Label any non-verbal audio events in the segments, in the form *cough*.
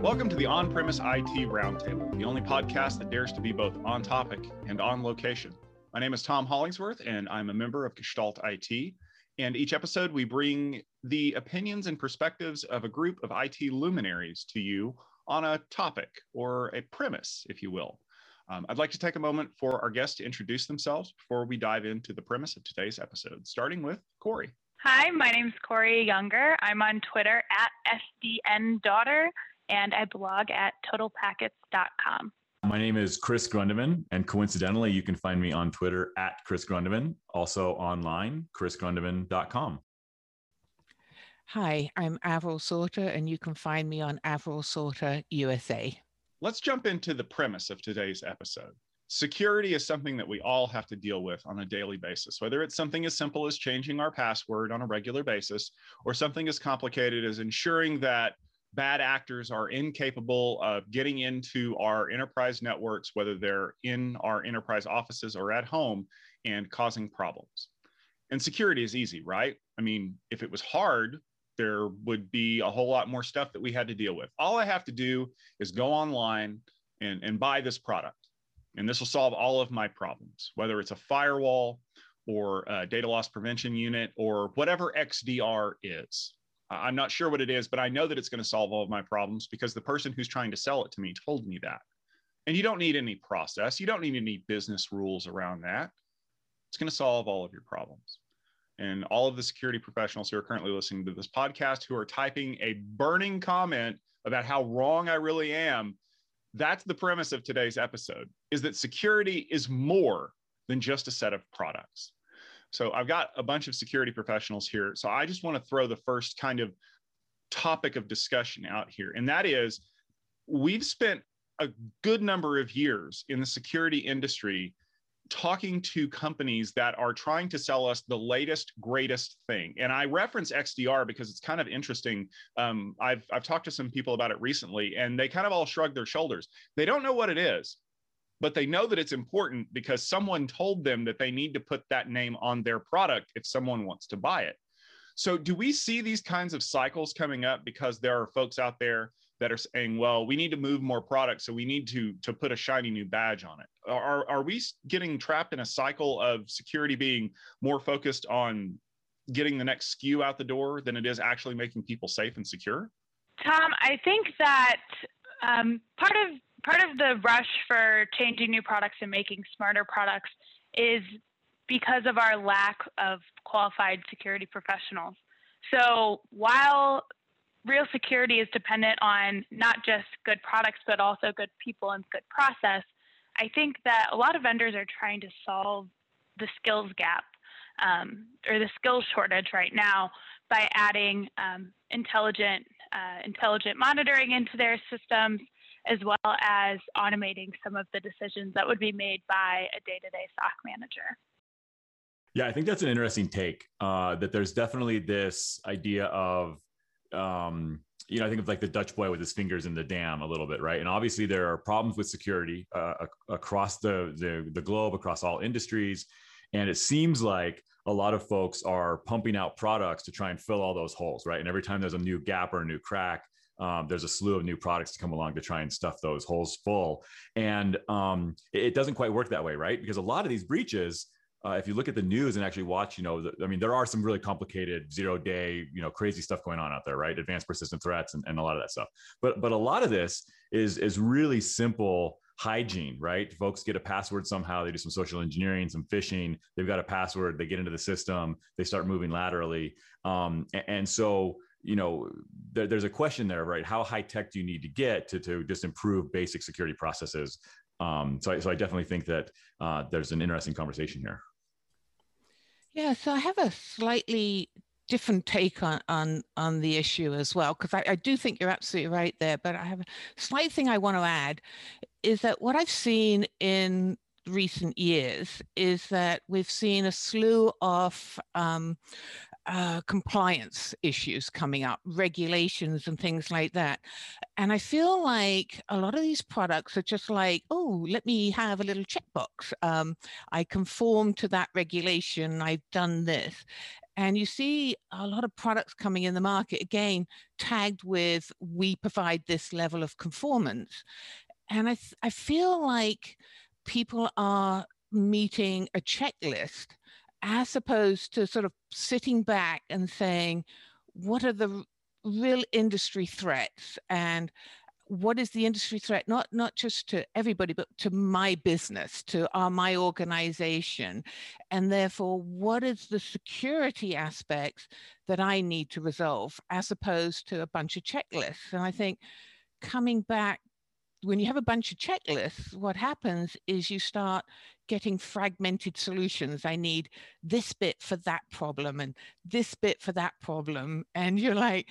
Welcome to the On Premise IT Roundtable, the only podcast that dares to be both on topic and on location. My name is Tom Hollingsworth, and I'm a member of Gestalt IT. And each episode, we bring the opinions and perspectives of a group of IT luminaries to you on a topic or a premise, if you will. Um, I'd like to take a moment for our guests to introduce themselves before we dive into the premise of today's episode, starting with Kori. Hi, my name is Kori Younger. I'm on Twitter at SDNDaughter, and I blog at totalpackets.com. My name is Chris Grundemann, and coincidentally, you can find me on Twitter at Chris Grundemann, also online, chrisgrundemann.com. Hi, I'm Avril Salter, and you can find me on Avril Salter USA. Let's jump into the premise of today's episode security is something that we all have to deal with on a daily basis, whether it's something as simple as changing our password on a regular basis or something as complicated as ensuring that bad actors are incapable of getting into our enterprise networks, whether they're in our enterprise offices or at home, and causing problems. And security is easy, right? I mean, if it was hard, there would be a whole lot more stuff that we had to deal with. All I have to do is go online and, and buy this product and this will solve all of my problems, whether it's a firewall or a data loss prevention unit or whatever XDR is. I'm not sure what it is, but I know that it's going to solve all of my problems because the person who's trying to sell it to me told me that. And you don't need any process, you don't need any business rules around that. It's going to solve all of your problems. And all of the security professionals who are currently listening to this podcast who are typing a burning comment about how wrong I really am that's the premise of today's episode is that security is more than just a set of products so i've got a bunch of security professionals here so i just want to throw the first kind of topic of discussion out here and that is we've spent a good number of years in the security industry talking to companies that are trying to sell us the latest, greatest thing. And I reference XDR because it's kind of interesting. Um, I've, I've talked to some people about it recently, and they kind of all shrug their shoulders. They don't know what it is, but they know that it's important because someone told them that they need to put that name on their product if someone wants to buy it. So, do we see these kinds of cycles coming up because there are folks out there that are saying, well, we need to move more products, so we need to to put a shiny new badge on it. Are are we getting trapped in a cycle of security being more focused on getting the next SKU out the door than it is actually making people safe and secure? Tom, I think that um, part of part of the rush for changing new products and making smarter products is because of our lack of qualified security professionals. So while real security is dependent on not just good products, but also good people and good process. I think that a lot of vendors are trying to solve the skills gap um, or the skills shortage right now by adding um, intelligent uh, intelligent monitoring into their systems, as well as automating some of the decisions that would be made by a day-to-day SOC manager. Yeah, I think that's an interesting take. Uh, that there's definitely this idea of um, you know, I think of like the Dutch boy with his fingers in the dam a little bit, right? And obviously there are problems with security uh, across the, the the globe, across all industries, and it seems like a lot of folks are pumping out products to try and fill all those holes, right? And every time there's a new gap or a new crack, um, there's a slew of new products to come along to try and stuff those holes full. And um, it doesn't quite work that way, right? Because a lot of these breaches uh, if you look at the news and actually watch, you know, the, I mean, there are some really complicated zero day, you know, crazy stuff going on out there, right? Advanced persistent threats and, and a lot of that stuff. But but a lot of this is is really simple hygiene, right? Folks get a password somehow, they do some social engineering, some phishing, they've got a password, they get into the system, they start moving laterally. Um, and, and so you know there, there's a question there right? How high tech do you need to get to, to just improve basic security processes? Um, so, I, so I definitely think that uh, there's an interesting conversation here. Yeah, so I have a slightly different take on on on the issue as well because I, I, do think you're absolutely right there but i have a slight thing i want to add is that what i've seen in recent years is that we've seen a slew of um, uh, compliance issues coming up, regulations and things like that. And I feel like a lot of these products are just like, oh, let me have a little checkbox. Um, I conform to that regulation. I've done this. And you see a lot of products coming in the market, again, tagged with, we provide this level of conformance. And I, th- I feel like people are meeting a checklist as opposed to sort of sitting back and saying, what are the real industry threats? And what is the industry threat not not just to everybody but to my business to our my organization? And therefore what is the security aspects that i need to resolve as opposed to a bunch of checklists? And i think coming back when you have a bunch of checklists, what happens is you start getting fragmented solutions. I need this bit for that problem and this bit for that problem. And you're like,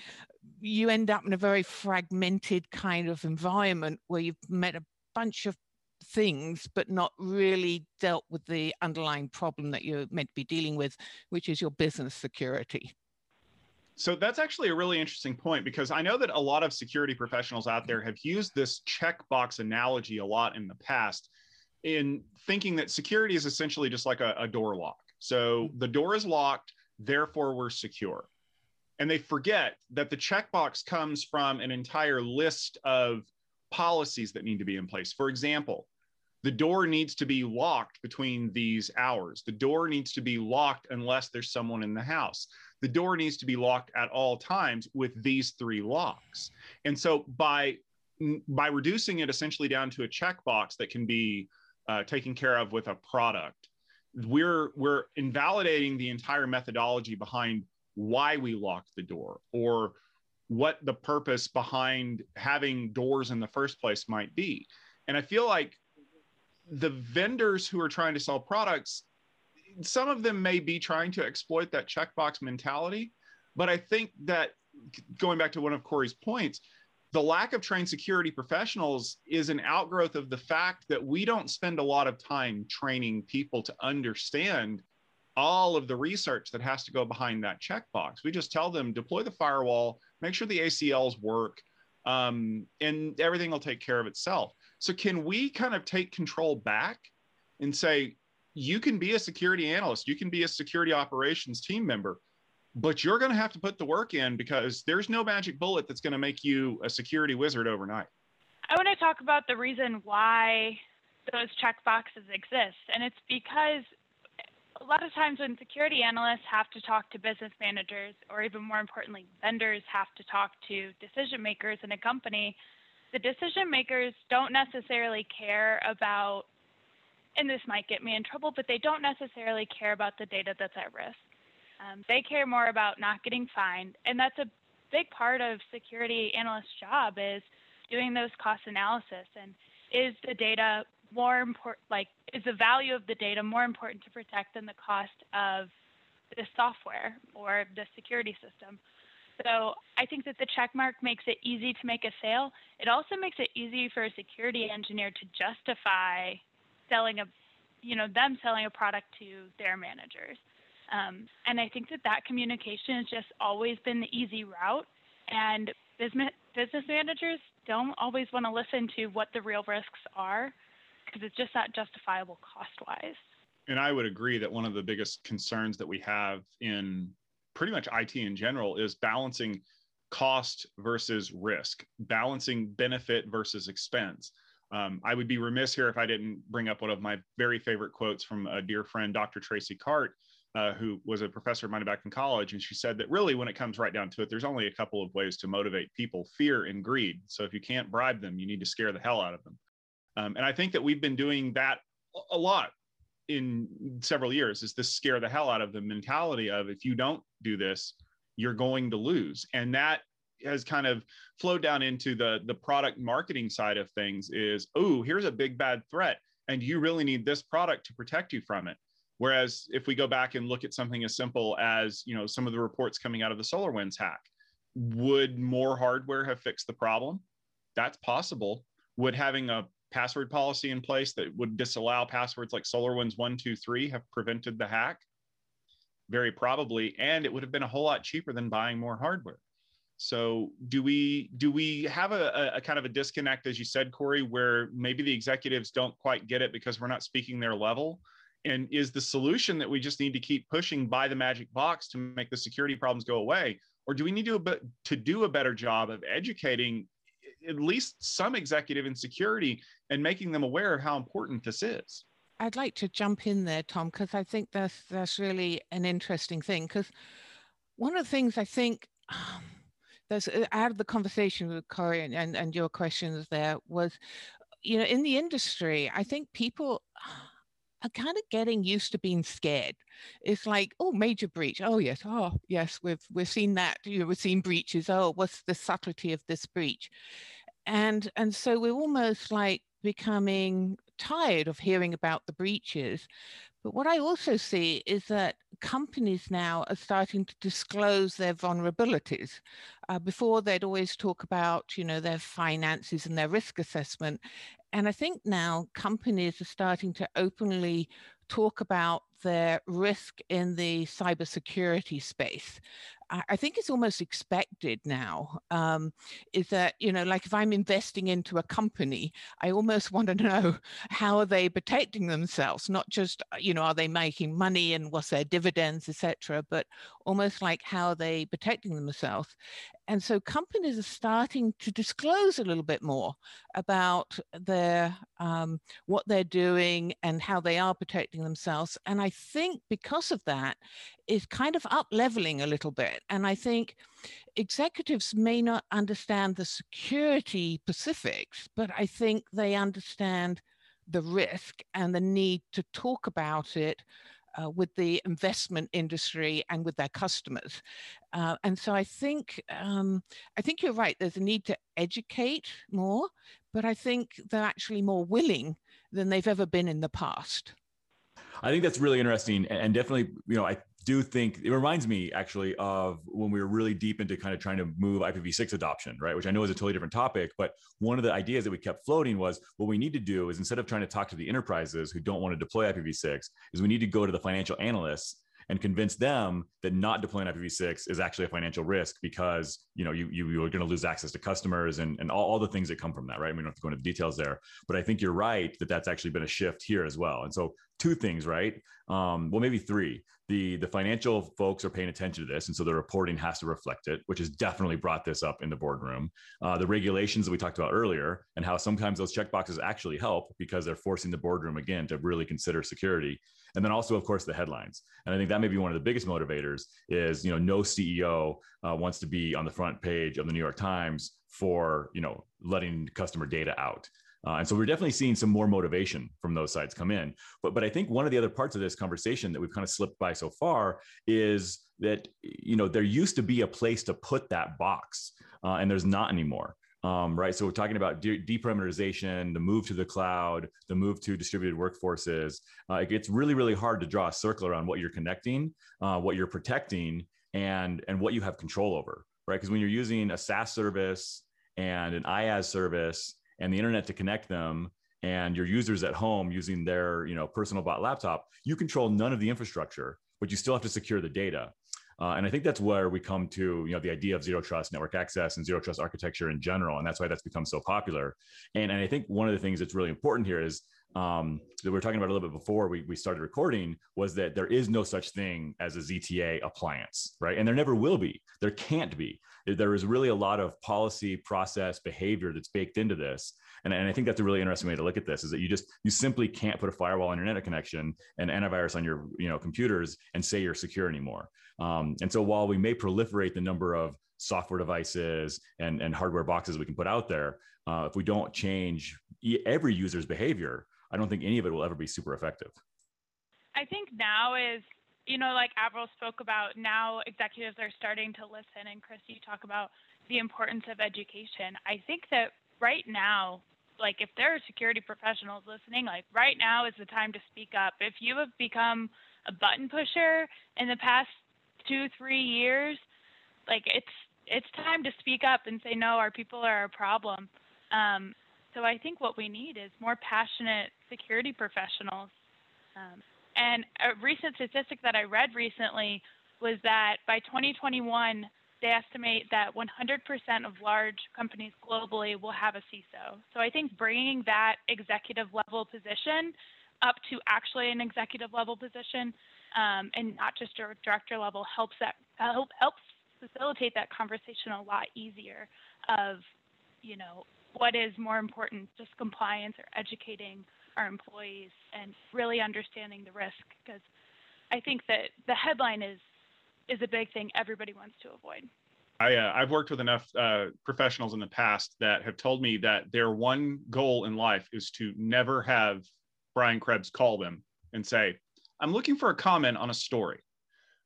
you end up in a very fragmented kind of environment where you've met a bunch of things, but not really dealt with the underlying problem that you're meant to be dealing with, which is your business security. So that's actually a really interesting point because I know that a lot of security professionals out there have used this checkbox analogy a lot in the past in thinking that security is essentially just like a, a door lock. So mm-hmm. the door is locked, therefore we're secure. And they forget that the checkbox comes from an entire list of policies that need to be in place. For example, the door needs to be locked between these hours. The door needs to be locked unless there's someone in the house the door needs to be locked at all times with these three locks. And so by by reducing it essentially down to a checkbox that can be uh, taken care of with a product, we're we're invalidating the entire methodology behind why we lock the door or what the purpose behind having doors in the first place might be. And I feel like the vendors who are trying to sell products some of them may be trying to exploit that checkbox mentality, but I think that going back to one of Kori's points, the lack of trained security professionals is an outgrowth of the fact that we don't spend a lot of time training people to understand all of the research that has to go behind that checkbox. We just tell them deploy the firewall, make sure the ACLs work, um, and everything will take care of itself. So, can we kind of take control back and say, you can be a security analyst, you can be a security operations team member, but you're going to have to put the work in because there's no magic bullet that's going to make you a security wizard overnight. I want to talk about the reason why those check boxes exist. And it's because a lot of times when security analysts have to talk to business managers, or even more importantly, vendors have to talk to decision makers in a company, the decision makers don't necessarily care about and this might get me in trouble, but they don't necessarily care about the data that's at risk. Um, they care more about not getting fined, and that's a big part of security analyst's job is doing those cost analysis. And is the data more important like is the value of the data more important to protect than the cost of the software or the security system? So i think that the check mark makes it easy to make a sale. It also makes it easy for a security engineer to justify selling a, you know, them selling a product to their managers. Um, and I think that that communication has just always been the easy route. And business business managers don't always want to listen to what the real risks are because it's just not justifiable cost wise. And I would agree that one of the biggest concerns that we have in pretty much IT in general is balancing cost versus risk, balancing benefit versus expense. Um, I would be remiss here if I didn't bring up one of my very favorite quotes from a dear friend, Dr. Tracy Cart, uh, who was a professor of mine back in college. And she said that really, when it comes right down to it, there's only a couple of ways to motivate people fear and greed. So if you can't bribe them, you need to scare the hell out of them. Um, and I think that we've been doing that a lot in several years is this scare the hell out of the mentality of if you don't do this, you're going to lose. And that has kind of flowed down into the the product marketing side of things is oh here's a big bad threat and you really need this product to protect you from it. Whereas if we go back and look at something as simple as you know some of the reports coming out of the solarwinds hack would more hardware have fixed the problem? That's possible. Would having a password policy in place that would disallow passwords like solarwinds 123 have prevented the hack? Very probably and it would have been a whole lot cheaper than buying more hardware so do we do we have a, a, kind of a disconnect, as you said, Kori, where maybe the executives don't quite get it because we're not speaking their level, And is the solution that we just need to keep pushing by the magic box to make the security problems go away? Or do we need to, to do a better job of educating at least some executive in security and making them aware of how important this is? I'd like to jump in there, Tom, because I think that's that's really an interesting thing. Because one of the things I think um, uh, out of the conversation with Kori and, and, and your questions there was, you know, in the industry, I think people are kind of getting used to being scared. It's like, oh, major breach. Oh yes, oh yes, we've we've seen that. You know, we've seen breaches. Oh, what's the subtlety of this breach? And and so we're almost like becoming tired of hearing about the breaches. But what I also see is that companies now are starting to disclose their vulnerabilities. Uh, before, they'd always talk about, you know, their finances and their risk assessment. And I think now companies are starting to openly talk about their risk in the cybersecurity space. I think it's almost expected now. Um, is that you know, like if I'm investing into a company, I almost *laughs* want to know how are they protecting themselves, not just uh, you know, are they making money and what's their dividends, etc., but almost like how are they protecting themselves. And so companies are starting to disclose a little bit more about their um, what they're doing and how they are protecting themselves. And I think because of that, is kind of up leveling a little bit. And I think executives may not understand the security specifics, but I think they understand the risk and the need to talk about it uh, with the investment industry and with their customers. Uh, and so I think um, I think you're right. There's a need to educate more, but I think they're actually more willing than they've ever been in the past. I think that's really interesting, and definitely, you know, I do think it reminds me actually of when we were really deep into kind of trying to move IPv6 adoption, right? Which I know is a totally different topic, but one of the ideas that we kept floating was what we need to do is instead of trying to talk to the enterprises who don't want to deploy IPv6, is we need to go to the financial analysts and convince them that not deploying IPv6 is actually a financial risk because you know you you, are going to lose access to customers and, and all, all the things that come from that, right? We don't have to go into the details there, but I think you're right that that's actually been a shift here as well. And so two things, right? Um, well, maybe three. The the financial folks are paying attention to this, and so the reporting has to reflect it, which has definitely brought this up in the boardroom. Uh, the regulations that we talked about earlier, and how sometimes those checkboxes actually help because they're forcing the boardroom again to really consider security. And then also of course the headlines. And i think that may be one of the biggest motivators is you know no ceo uh, wants to be on the front page of the new york times for you know letting customer data out uh, and so we're definitely seeing some more motivation from those sides come in but but i think one of the other parts of this conversation that we've kind of slipped by so far is that you know there used to be a place to put that box uh, and there's not anymore um, right? So we're talking about de- deperimeterization, the move to the cloud, the move to distributed workforces. Uh, it gets really, really hard to draw a circle around what you're connecting, uh, what you're protecting, and and what you have control over, right? Because when you're using a SaaS service and an IaaS service and the internet to connect them, and your users at home using their you know personal bot laptop, you control none of the infrastructure, but you still have to secure the data. Uh, and I think that's where we come to, you know, the idea of zero trust network access and zero trust architecture in general. And that's why that's become so popular. And, and I think one of the things that's really important here is um, that we were talking about a little bit before we, we started recording was that there is no such thing as a ZTA appliance, right? And there never will be. There can't be. There is really a lot of policy, process, behavior that's baked into this. And, and I think that's a really interesting way to look at this is that you just you simply can't put a firewall on your internet connection and antivirus on your you know computers and say you're secure anymore. Um, and so while we may proliferate the number of software devices and, and hardware boxes we can put out there, uh, if we don't change every user's behavior, I don't think any of it will ever be super effective. I think now is, you know, like Avril spoke about, now executives are starting to listen, and Chris, you talk about the importance of education. I think that right now, like if there are security professionals listening, like right now is the time to speak up. If you have become a button pusher in the past two, three years, like it's it's time to speak up and say no, our people are a problem. Um, so I think what we need is more passionate security professionals. Um, and a recent statistic that I read recently was that by 2021, they estimate that 100% of large companies globally will have a CISO. So I think bringing that executive level position up to actually an executive level position um, and not just a director level helps that help, helps facilitate that conversation a lot easier of you know what is more important just compliance or educating our employees and really understanding the risk because i think that the headline is is a big thing everybody wants to avoid I, uh, I've worked with enough uh, professionals in the past that have told me that their one goal in life is to never have Brian Krebs call them and say, I'm looking for a comment on a story.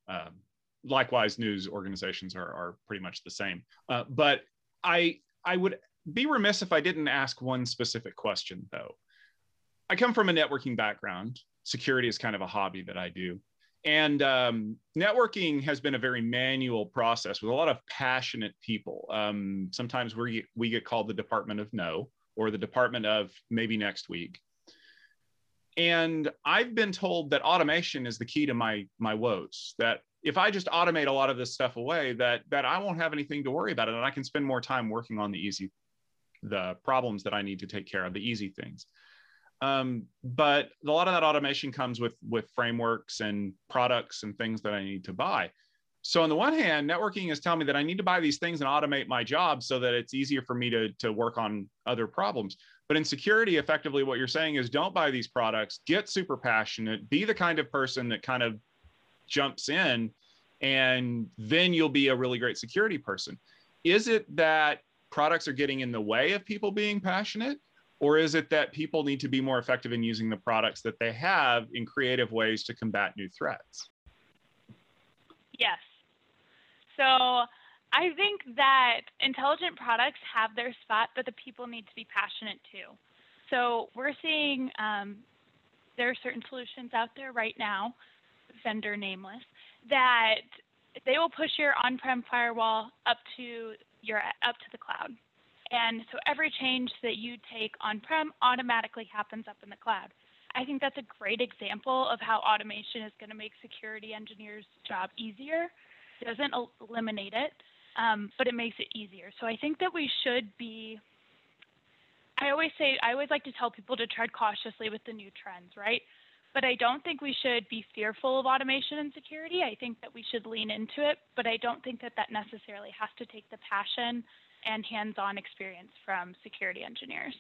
Um, likewise, news organizations are, are pretty much the same. Uh, but I, I would be remiss if I didn't ask one specific question, though. I come from a networking background. Security is kind of a hobby that I do. And um, networking has been a very manual process with a lot of passionate people. Um, sometimes we, we get called the Department of No or the Department of maybe next week. And I've been told that automation is the key to my my woes. That if I just automate a lot of this stuff away, that that I won't have anything to worry about and I can spend more time working on the easy, the problems that I need to take care of, the easy things. Um, but a lot of that automation comes with with frameworks and products and things that I need to buy. So on the one hand, networking is telling me that I need to buy these things and automate my job so that it's easier for me to, to work on other problems. But in security, effectively, what you're saying is don't buy these products, get super passionate, be the kind of person that kind of jumps in, and then you'll be a really great security person. Is it that products are getting in the way of people being passionate? Or is it that people need to be more effective in using the products that they have in creative ways to combat new threats? Yes. So I think that intelligent products have their spot, but the people need to be passionate too. So we're seeing um, there are certain solutions out there right now, vendor nameless, that they will push your on-prem firewall up to your up to the cloud. And so every change that you take on-prem automatically happens up in the cloud. I think that's a great example of how automation is going to make security engineers' job easier. It doesn't eliminate it, um, but it makes it easier. So I think that we should be. I always say I always like to tell people to tread cautiously with the new trends, right? But I don't think we should be fearful of automation and security. I think that we should lean into it, but I don't think that that necessarily has to take the passion and hands-on experience from security engineers.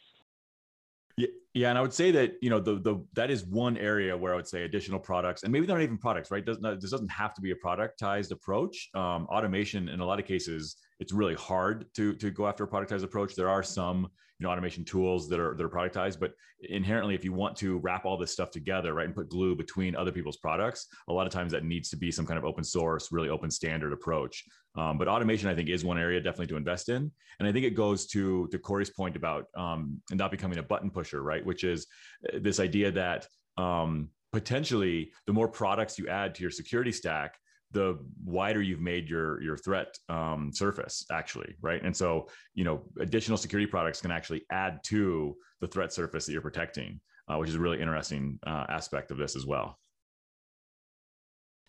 Yeah, yeah, and I would say that you know the the that is one area where I would say additional products, and maybe they're not even products, right? Does not, this doesn't have to be a productized approach. Um, automation, in a lot of cases, it's really hard to to go after a productized approach. There are some you know automation tools that are that are productized but inherently if you want to wrap all this stuff together right and put glue between other people's products a lot of times that needs to be some kind of open source really open standard approach um, but automation i think is one area definitely to invest in and i think it goes to to kori's point about um, not becoming a button pusher right which is uh, this idea that um, potentially the more products you add to your security stack the wider you've made your your threat um, surface actually right? And so you know additional security products can actually add to the threat surface that you're protecting uh, which is a really interesting uh, aspect of this as well.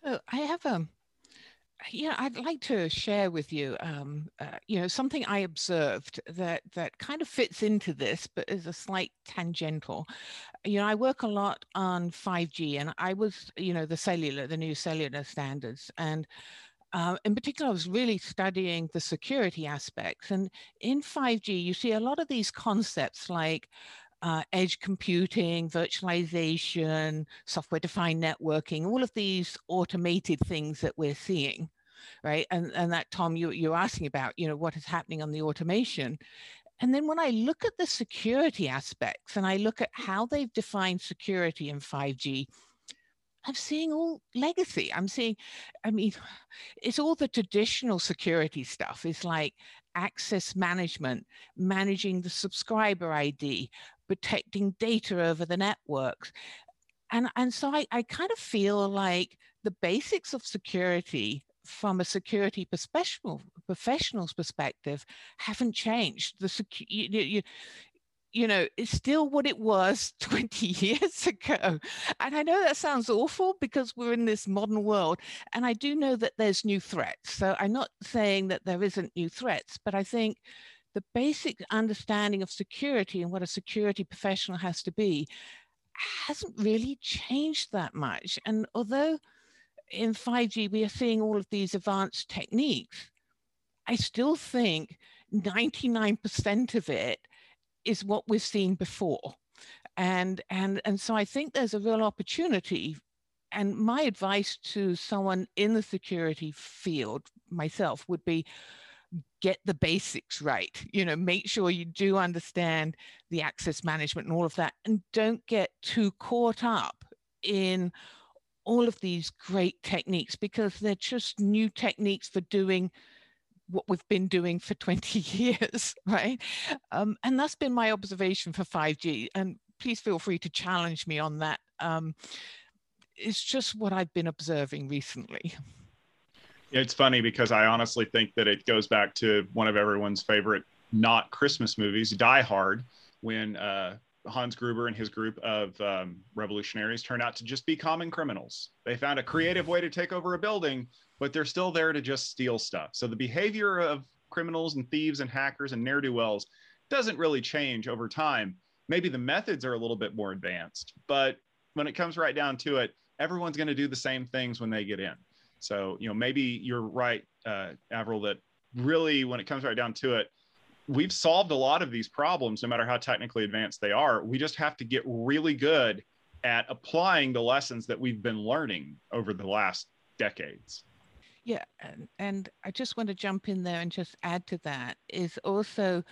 So i have a yeah, I'd like to share with you, um, uh, you know, something I observed that that kind of fits into this, but is a slight tangential. You know, I work a lot on 5G, and I was, you know, the cellular, the new cellular standards, and uh, in particular, I was really studying the security aspects. And in 5G, you see a lot of these concepts like uh, edge computing, virtualization, software defined networking, all of these automated things that we're seeing, right? And, and that, Tom, you, you're asking about, you know, what is happening on the automation. And then when I look at the security aspects and I look at how they've defined security in 5G, I'm seeing all legacy. I'm seeing, I mean, *sighs* it's all the traditional security stuff. It's like access management, managing the subscriber ID, protecting data over the networks. And, and so I, I kind of feel like the basics of security from a security professional professional's perspective haven't changed. The secu- you, you, you know, it's still what it was *laughs* 20 years ago. And I know that sounds awful because we're in this modern world. And I do know that there's new threats. So I'm not saying that there isn't new threats, but I think the basic understanding of security and what a security professional has to be hasn't really changed that much. And although in 5G we are seeing all of these advanced techniques, I still think 99% of it is what we've seen before. And, and, and so I think there's a real opportunity. And my advice to someone in the security field, myself, would be get the basics right. You know, make sure you do understand the access management and all of that, and don't get too caught up in all of these great techniques because they're just new techniques for doing what we've been doing for *laughs* 20 years, *laughs* right? Um, and that's been my observation for 5G. And please feel free to challenge me on that. Um, it's just what I've been observing recently. It's funny because I honestly think that it goes back to one of everyone's favorite not Christmas movies, Die Hard, when uh, Hans Gruber and his group of um, revolutionaries turned out to just be common criminals. They found a creative way to take over a building, but they're still there to just steal stuff. So the behavior of criminals and thieves and hackers and ne'er do wells doesn't really change over time. Maybe the methods are a little bit more advanced, but when it comes right down to it, everyone's going to do the same things when they get in. So, you know, maybe you're right, uh, Avril, that really when it comes right down to it, we've solved a lot of these problems, no matter how technically advanced they are. We just have to get really good at applying the lessons that we've been learning over the last decades. Yeah, and, and I just want to jump in there and just add to that is also,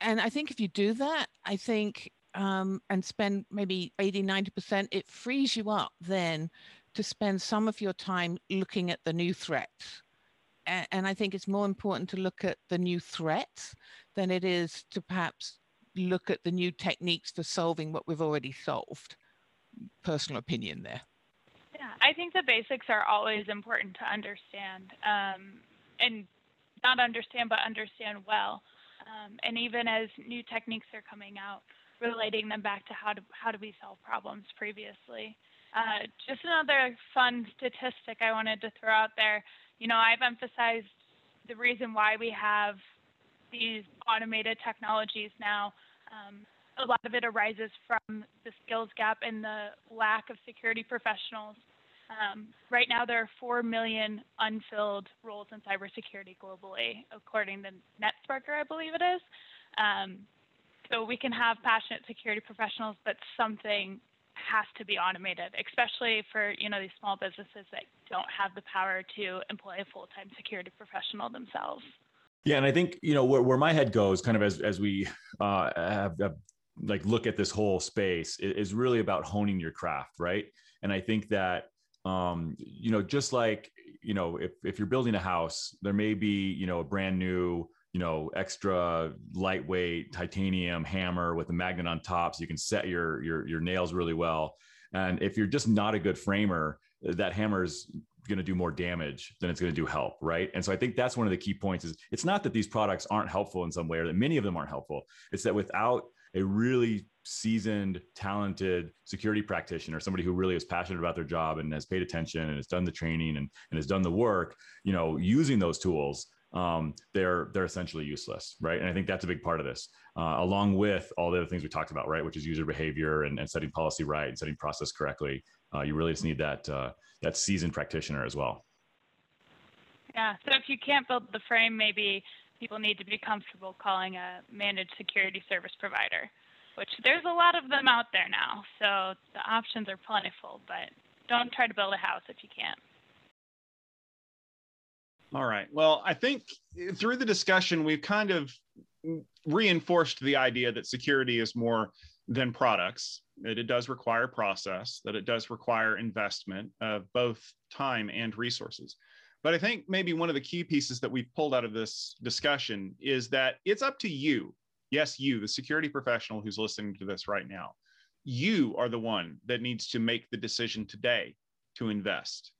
and I think if you do that, I think, um, and spend maybe 80, 90%, it frees you up then to spend some of your time looking at the new threats. And, I think it's more important to look at the new threats than it is to perhaps look at the new techniques for solving what we've already solved. Personal opinion there. Yeah, I think the basics are always important to understand, um, and not understand, but understand well. Um, and even as new techniques are coming out, relating them back to how how do we solve problems previously. Uh, just another fun statistic I wanted to throw out there. You know, I've emphasized the reason why we have these automated technologies now. Um, a lot of it arises from the skills gap and the lack of security professionals. Um, right now, there are 4 million unfilled roles in cybersecurity globally, according to NetSparker, I believe it is. Um, so we can have passionate security professionals, but something has to be automated, especially for you know these small businesses that don't have the power to employ a full-time security professional themselves. Yeah, and I think you know where, where my head goes, kind of as as we uh, have, have like look at this whole space, is really about honing your craft, right? And I think that um, you know, just like you know, if if you're building a house, there may be you know a brand new you know extra lightweight titanium hammer with a magnet on top so you can set your your your nails really well. And if you're just not a good framer that hammer is going to do more damage than it's going to do help right? And so i think that's one of the key points is it's not that these products aren't helpful in some way or that many of them aren't helpful. It's that without a really seasoned talented security practitioner somebody who really is passionate about their job and has paid attention and has done the training and, and has done the work you know using those tools um, they're they're essentially useless, right? And I think that's a big part of this, uh, along with all the other things we talked about, right? Which is user behavior and, and setting policy right and setting process correctly. Uh, you really just need that uh, that seasoned practitioner as well. Yeah. So if you can't build the frame, maybe people need to be comfortable calling a managed security service provider, which there's a lot of them out there now. So the options are plentiful, but don't try to build a house if you can't. All right. Well, I think through the discussion, we've kind of reinforced the idea that security is more than products, that it does require process, that it does require investment of both time and resources. But I think maybe one of the key pieces that we've pulled out of this discussion is that it's up to you. Yes, you, the security professional who's listening to this right now, you are the one that needs to make the decision today to invest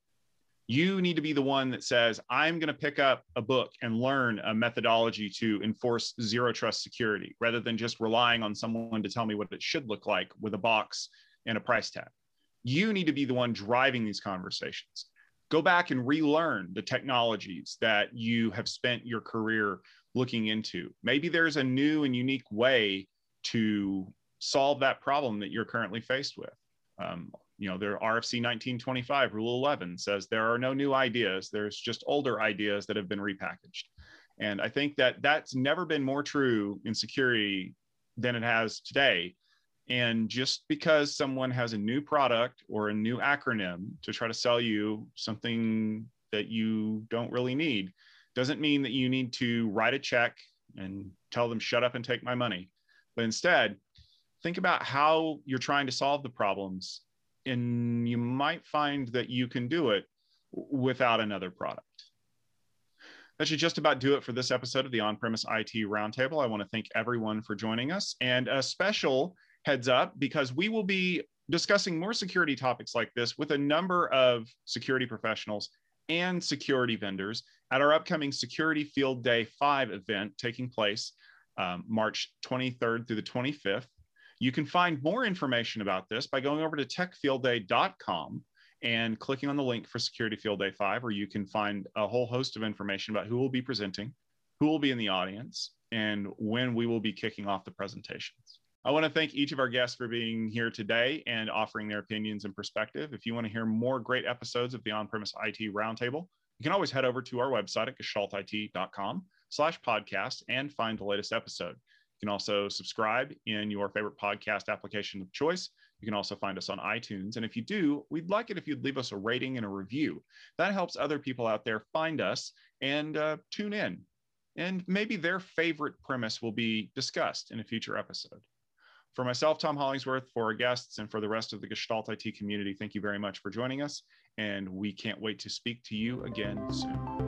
you need to be the one that says i'm going to pick up a book and learn a methodology to enforce zero trust security rather than just relying on someone to tell me what it should look like with a box and a price tag. You need to be the one driving these conversations. Go back and relearn the technologies that you have spent your career looking into. Maybe there's a new and unique way to solve that problem that you're currently faced with. Um, you know, their RFC 1925, Rule 11 says there are no new ideas, there's just older ideas that have been repackaged. And I think that that's never been more true in security than it has today. And just because someone has a new product or a new acronym to try to sell you something that you don't really need doesn't mean that you need to write a check and tell them, shut up and take my money. But instead, think about how you're trying to solve the problems. And you might find that you can do it without another product. That should just about do it for this episode of the On Premise IT Roundtable. I want to thank everyone for joining us and a special heads up because we will be discussing more security topics like this with a number of security professionals and security vendors at our upcoming Security Field Day 5 event taking place um, March 23rd through the 25th. You can find more information about this by going over to techfieldday.com and clicking on the link for Security Field Day 5, where you can find a whole host of information about who will be presenting, who will be in the audience, and when we will be kicking off the presentations. I want to thank each of our guests for being here today and offering their opinions and perspective. If you want to hear more great episodes of the On-Premise IT Roundtable, you can always head over to our website at gestaltit.com slash podcast and find the latest episode. You can also subscribe in your favorite podcast application of choice. You can also find us on iTunes. And if you do, we'd like it if you'd leave us a rating and a review. That helps other people out there find us and uh, tune in. And maybe their favorite premise will be discussed in a future episode. For myself, Tom Hollingsworth, for our guests, and for the rest of the Gestalt IT community, thank you very much for joining us. And we can't wait to speak to you again soon.